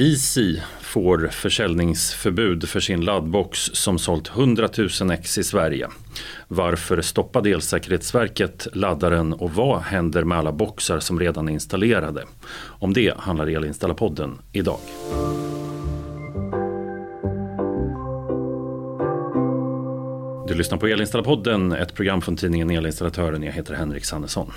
Easy får försäljningsförbud för sin laddbox som sålt 100 000 ex i Sverige. Varför stoppade Elsäkerhetsverket laddaren och vad händer med alla boxar som redan är installerade? Om det handlar Elinstallapodden idag. Du lyssnar på Elinstallapodden, ett program från tidningen Elinstallatören. Jag heter Henrik Sannesson.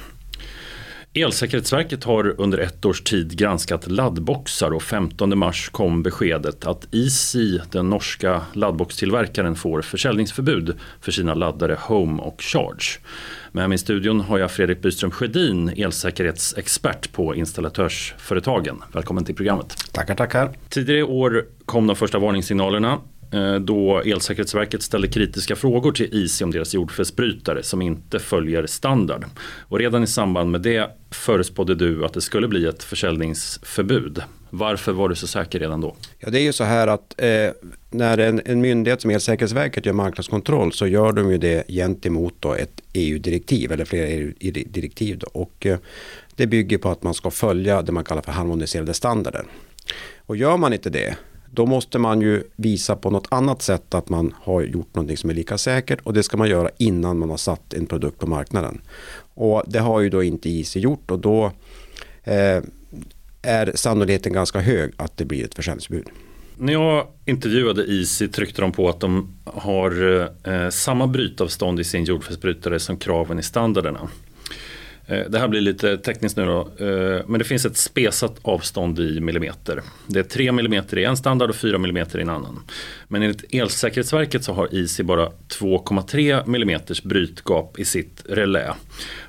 Elsäkerhetsverket har under ett års tid granskat laddboxar och 15 mars kom beskedet att Easy, den norska laddboxtillverkaren, får försäljningsförbud för sina laddare Home och Charge. Med mig i studion har jag Fredrik Byström Sjödin, elsäkerhetsexpert på installatörsföretagen. Välkommen till programmet. Tackar, tackar. Tidigare i år kom de första varningssignalerna Eh, då Elsäkerhetsverket ställde kritiska frågor till IC om deras jordfelsbrytare som inte följer standard. Och redan i samband med det förespådde du att det skulle bli ett försäljningsförbud. Varför var du så säker redan då? Ja, det är ju så här att eh, när en, en myndighet som Elsäkerhetsverket gör marknadskontroll så gör de ju det gentemot då ett EU-direktiv eller flera EU-direktiv. Då. Och eh, det bygger på att man ska följa det man kallar för harmoniserade standarder. Och gör man inte det då måste man ju visa på något annat sätt att man har gjort någonting som är lika säkert och det ska man göra innan man har satt en produkt på marknaden. Och det har ju då inte IC gjort och då eh, är sannolikheten ganska hög att det blir ett försäljningsförbud. När jag intervjuade IC tryckte de på att de har eh, samma brytavstånd i sin jordfelsbrytare som kraven i standarderna. Eh, det här blir lite tekniskt nu då, eh, men det finns ett spesat avstånd i millimeter. Det är 3 millimeter i en standard och 4 millimeter i en annan. Men enligt Elsäkerhetsverket så har IC bara 2,3 millimeters brytgap i sitt relä.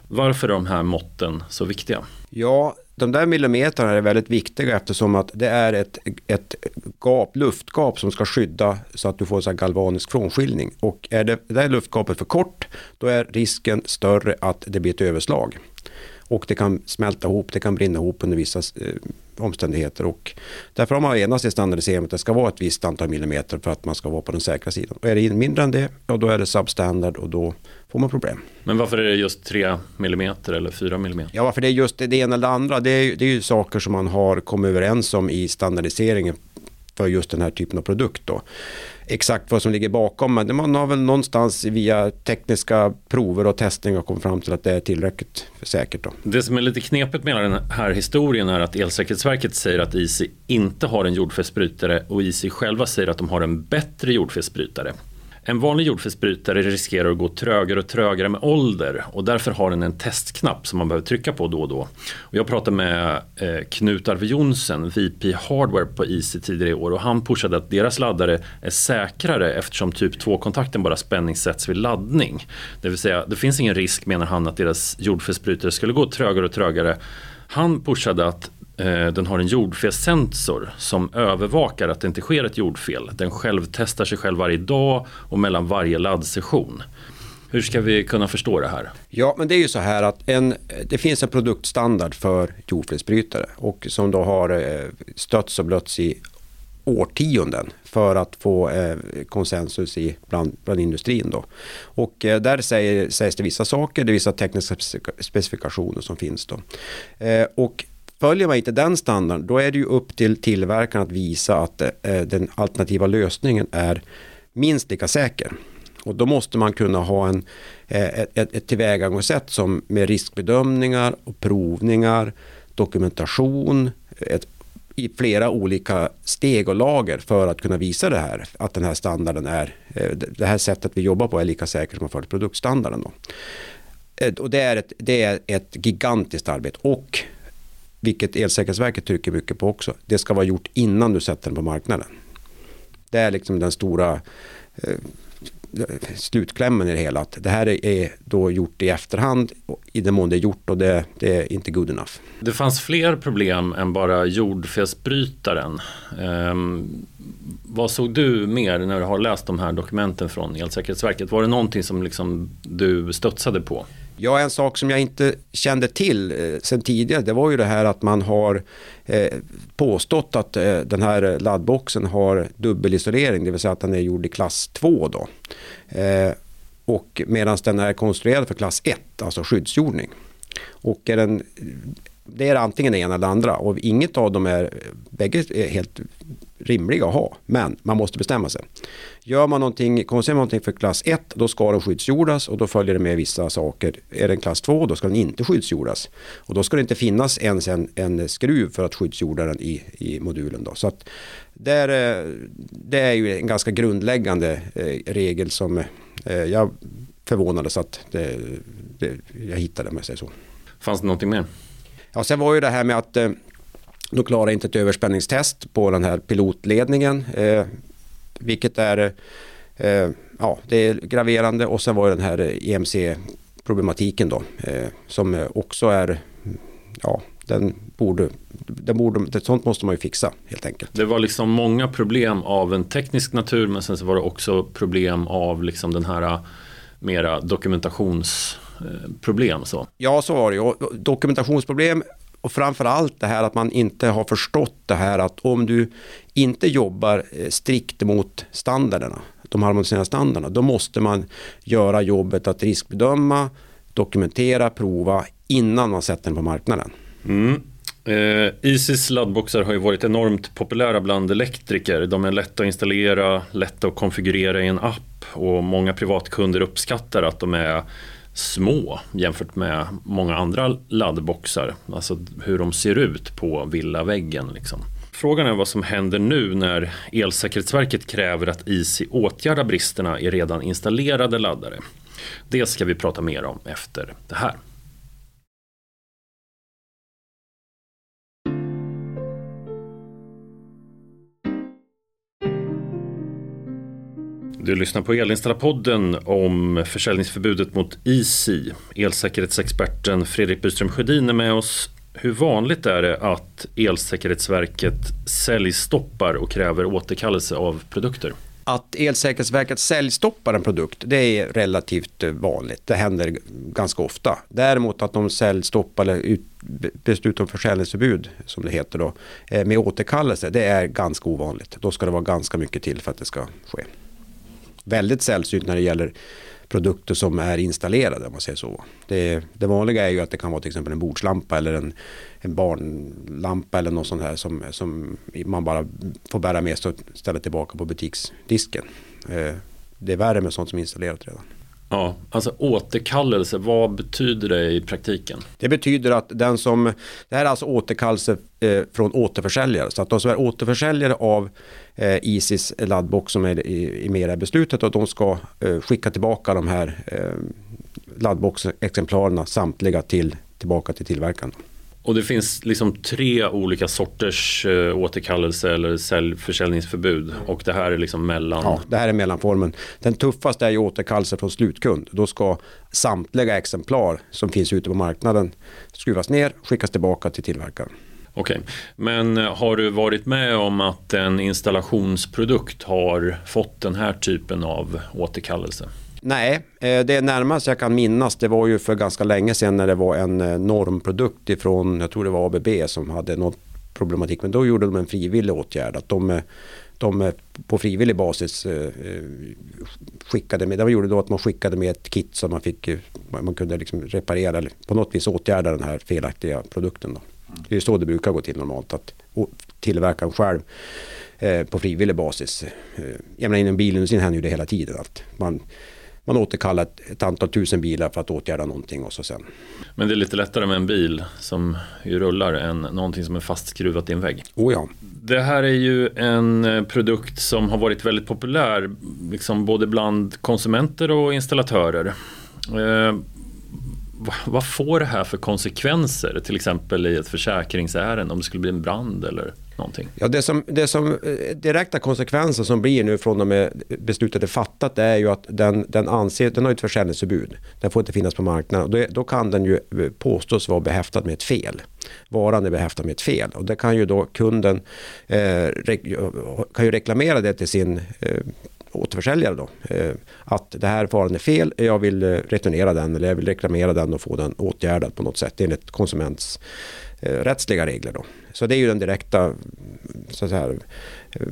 Varför är de här måtten så viktiga? Ja, de där millimeterna är väldigt viktiga eftersom att det är ett, ett gap, luftgap som ska skydda så att du får så galvanisk frånskiljning. Och är det, det där luftgapet för kort, då är risken större att det blir ett överslag. Och det kan smälta ihop, det kan brinna ihop under vissa eh, omständigheter. Och därför har man enats i standardiseringen att det ska vara ett visst antal millimeter för att man ska vara på den säkra sidan. Och är det mindre än det, ja, då är det substandard och då får man problem. Men varför är det just 3 mm eller 4 mm? Ja, varför det är just det ena eller det andra, det är, det är ju saker som man har kommit överens om i standardiseringen för just den här typen av produkt. Då exakt vad som ligger bakom. Men man har väl någonstans via tekniska prover och testningar kommit fram till att det är tillräckligt säkert. Då. Det som är lite knepigt med den här historien är att Elsäkerhetsverket säger att IC inte har en jordfelsbrytare och IC själva säger att de har en bättre jordfelsbrytare. En vanlig jordfelsbrytare riskerar att gå trögare och trögare med ålder och därför har den en testknapp som man behöver trycka på då och då. Och jag pratade med eh, Knut Arve Jonsen, VP Hardware på IC tidigare i år och han pushade att deras laddare är säkrare eftersom typ 2-kontakten bara spänningssätts vid laddning. Det vill säga, det finns ingen risk menar han att deras jordfelsbrytare skulle gå trögare och trögare. Han pushade att Eh, den har en jordfelssensor som övervakar att det inte sker ett jordfel. Den självtestar sig själv varje dag och mellan varje laddsession. Hur ska vi kunna förstå det här? Ja, men det är ju så här att en, det finns en produktstandard för jordfelsbrytare och som då har eh, stötts och blötts i årtionden för att få eh, konsensus i bland, bland industrin. Då. Och eh, där säger, sägs det vissa saker, det är vissa tekniska specifikationer som finns. Då. Eh, och Följer man inte den standarden då är det ju upp till tillverkaren att visa att eh, den alternativa lösningen är minst lika säker. Och då måste man kunna ha en, eh, ett, ett tillvägagångssätt som med riskbedömningar och provningar, dokumentation, ett, i flera olika steg och lager för att kunna visa det här. Att den här standarden är, eh, det här sättet vi jobbar på är lika säkert som man följer produktstandarden. Då. Eh, och det är, ett, det är ett gigantiskt arbete och vilket Elsäkerhetsverket trycker mycket på också, det ska vara gjort innan du sätter den på marknaden. Det är liksom den stora eh, slutklämmen i det hela. Att det här är då gjort i efterhand i den mån det är gjort och det, det, är inte good enough. Det fanns fler problem än bara jordfelsbrytaren. Um, vad såg du mer när du har läst de här dokumenten från Elsäkerhetsverket? Var det någonting som liksom du studsade på? Ja, en sak som jag inte kände till eh, sen tidigare det var ju det här att man har eh, påstått att eh, den här laddboxen har dubbelisolering, det vill säga att den är gjord i klass 2 då. Eh, och medan den är konstruerad för klass 1, alltså skyddsjordning. Och är den Det är antingen det ena eller det andra och inget av dem är, bägge är helt rimliga att ha. Men man måste bestämma sig. Gör man någonting, konsumerar någonting för klass 1 då ska den skyddsjordas och då följer det med vissa saker. Är den klass 2 då ska den inte skyddsjordas. Och då ska det inte finnas ens en, en skruv för att skyddsjorda den i, i modulen. Då. Så att där, det är ju en ganska grundläggande eh, regel som eh, jag förvånades att det, det, jag hittade om jag säger så. Fanns det någonting mer? Ja, sen var ju det här med att eh, då klarar inte ett överspänningstest på den här pilotledningen. Eh, vilket är, eh, ja, det är graverande och sen var det den här EMC-problematiken då. Eh, som också är, ja, den borde, den borde, sånt måste man ju fixa helt enkelt. Det var liksom många problem av en teknisk natur men sen så var det också problem av liksom den här mera dokumentationsproblem. Så. Ja, så var det ju. Dokumentationsproblem och framförallt det här att man inte har förstått det här att om du inte jobbar eh, strikt mot standarderna, de harmoniserade standarderna, då måste man göra jobbet att riskbedöma, dokumentera, prova innan man sätter den på marknaden. Mm. Eh, Isis laddboxar har ju varit enormt populära bland elektriker. De är lätta att installera, lätta att konfigurera i en app och många privatkunder uppskattar att de är små jämfört med många andra laddboxar. Alltså hur de ser ut på villaväggen. Liksom. Frågan är vad som händer nu när Elsäkerhetsverket kräver att ISI åtgärdar bristerna i redan installerade laddare. Det ska vi prata mer om efter det här. Du lyssnar på Elinstallapodden om försäljningsförbudet mot Easy. Elsäkerhetsexperten Fredrik Byström Sjödin är med oss. Hur vanligt är det att Elsäkerhetsverket säljstoppar och kräver återkallelse av produkter? Att Elsäkerhetsverket säljstoppar en produkt, det är relativt eh, vanligt. Det händer ganska ofta. Däremot att de säljstoppar eller beslutar om försäljningsförbud, som det heter då, eh, med återkallelse, det är ganska ovanligt. Då ska det vara ganska mycket till för att det ska ske väldigt sällsynt när det gäller produkter som är installerade om man säger så. Det, det, vanliga är ju att det kan vara till exempel en bordslampa eller en, en barnlampa eller något sånt här som, som man bara får bära med sig och ställa tillbaka på butiksdisken. Eh, det är värre med sånt som är installerat redan. Ja, alltså återkallelse, vad betyder det i praktiken? Det betyder att den som, det här är alltså återkallelse eh, från återförsäljare. Så att de som är återförsäljare av eh, Isis laddbox som är i, i mera beslutet och de ska eh, skicka tillbaka de här eh, laddboxexemplarerna samtliga till, tillbaka till tillverkaren. Och det finns liksom tre olika sorters eh, återkallelse eller säljförsäljningsförbud och det här är liksom mellan? Ja, det här är mellanformen. Den tuffaste är ju återkallelse från slutkund. Då ska samtliga exemplar som finns ute på marknaden skruvas ner, skickas tillbaka till tillverkaren. Okej, okay. men eh, har du varit med om att en installationsprodukt har fått den här typen av återkallelse? Nej, eh, det närmaste jag kan minnas det var ju för ganska länge sedan när det var en eh, normprodukt ifrån, jag tror det var ABB som hade något problematik. Men då gjorde de en frivillig åtgärd. Att de, eh, de på frivillig basis skickade med, det gjorde då att man skickade med ett kit som man fick, man kunde liksom reparera eller på något vis åtgärda den här felaktiga produkten. Då. Det är så det brukar gå till normalt att tillverkaren själv på frivillig basis. Jag menar inom bilindustrin händer ju det hela tiden. Att man man återkallar ett, ett, antal tusen bilar för att åtgärda någonting och så sen. Men det är lite lättare med en bil som ju rullar än någonting som är fastskruvat i en vägg. Oh ja. Det här är ju en eh, produkt som har varit väldigt populär liksom både bland konsumenter och installatörer. Vad får det här för konsekvenser till exempel i ett försäkringsärende om det skulle bli en brand eller någonting? Ja, det som, det som eh, direkta konsekvenser som blir nu från och med beslutet är fattat det är ju att den, den anser, den har ett försäljningsförbud. Den får inte finnas på marknaden. Då, då kan den ju eh, påstås vara behäftad med ett fel. Varan är behäftad med ett fel och det kan ju då kunden eh, kan ju reklamera det till sin eh, återförsäljare då. Eh, att det här varan är fel, jag vill returnera den eller jag vill reklamera den och få den åtgärdad på något sätt enligt konsuments Eh, rättsliga regler. Då. Så det är ju den direkta så här, eh,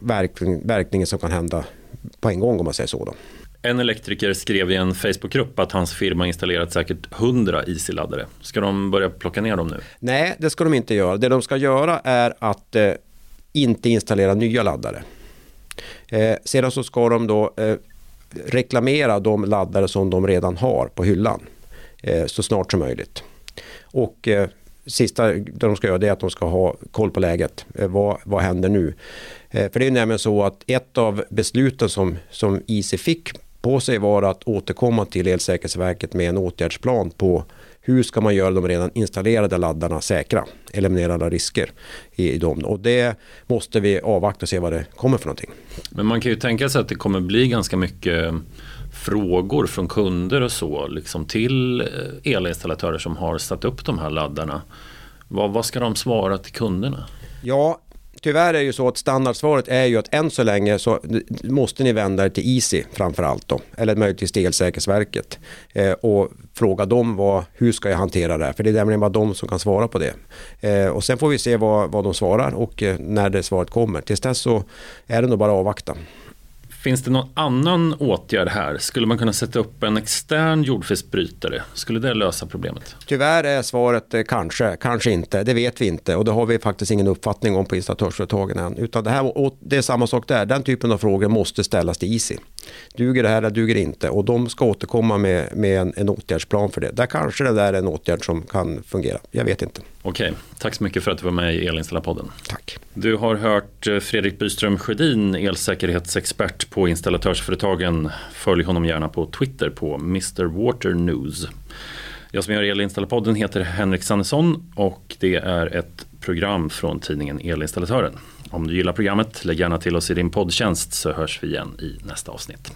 verkning, verkningen som kan hända på en gång om man säger så. Då. En elektriker skrev i en Facebookgrupp att hans firma installerat säkert 100 Easy-laddare. Ska de börja plocka ner dem nu? Nej, det ska de inte göra. Det de ska göra är att eh, inte installera nya laddare. Eh, sedan så ska de då eh, reklamera de laddare som de redan har på hyllan eh, så snart som möjligt. Och eh, sista de ska göra är att de ska ha koll på läget. Eh, vad, vad händer nu? Eh, för det är nämligen så att ett av besluten som, som IC fick på sig var att återkomma till Elsäkerhetsverket med en åtgärdsplan på hur ska man göra de redan installerade laddarna säkra? Eliminera alla risker i, dem. Och det måste vi avvakta och se vad det kommer för någonting. Men man kan ju tänka sig att det kommer bli ganska mycket frågor från kunder och så liksom till eh, elinstallatörer som har satt upp de här laddarna. Vad, vad ska de svara till kunderna? Ja, tyvärr är det ju så att standardsvaret är ju att än så länge så måste ni vända er till Easy framförallt då, eller möjligtvis till Elsäkerhetsverket eh, och fråga dem vad, hur ska jag hantera det här, för det är nämligen bara de som kan svara på det. Eh, och sen får vi se vad, vad de svarar och eh, när det svaret kommer. Tills dess så är det nog bara att avvakta. Finns det någon annan åtgärd här? Skulle man kunna sätta upp en extern jordfelsbrytare? Skulle det lösa problemet? Tyvärr är svaret eh, kanske, kanske inte. Det vet vi inte och det har vi faktiskt ingen uppfattning om på installatörsföretagen än. Utan det, här, det är samma sak där. Den typen av frågor måste ställas till Easy. Duger det här eller duger det inte? Och de ska återkomma med, med en, en åtgärdsplan för det. Där kanske det där är en åtgärd som kan fungera. Jag vet inte. Okej, tack så mycket för att du var med i Elinstallarpodden. Tack. Du har hört eh, Fredrik Byström Sjödin, elsäkerhetsexpert på installatörsföretagen. Följ honom gärna på Twitter på Mr Water News. Jag som gör Elinstallarpodden heter Henrik Sannesson och det är ett program från tidningen Elinstallatören. Om du gillar programmet, lägg gärna till oss i din poddtjänst så hörs vi igen i nästa avsnitt.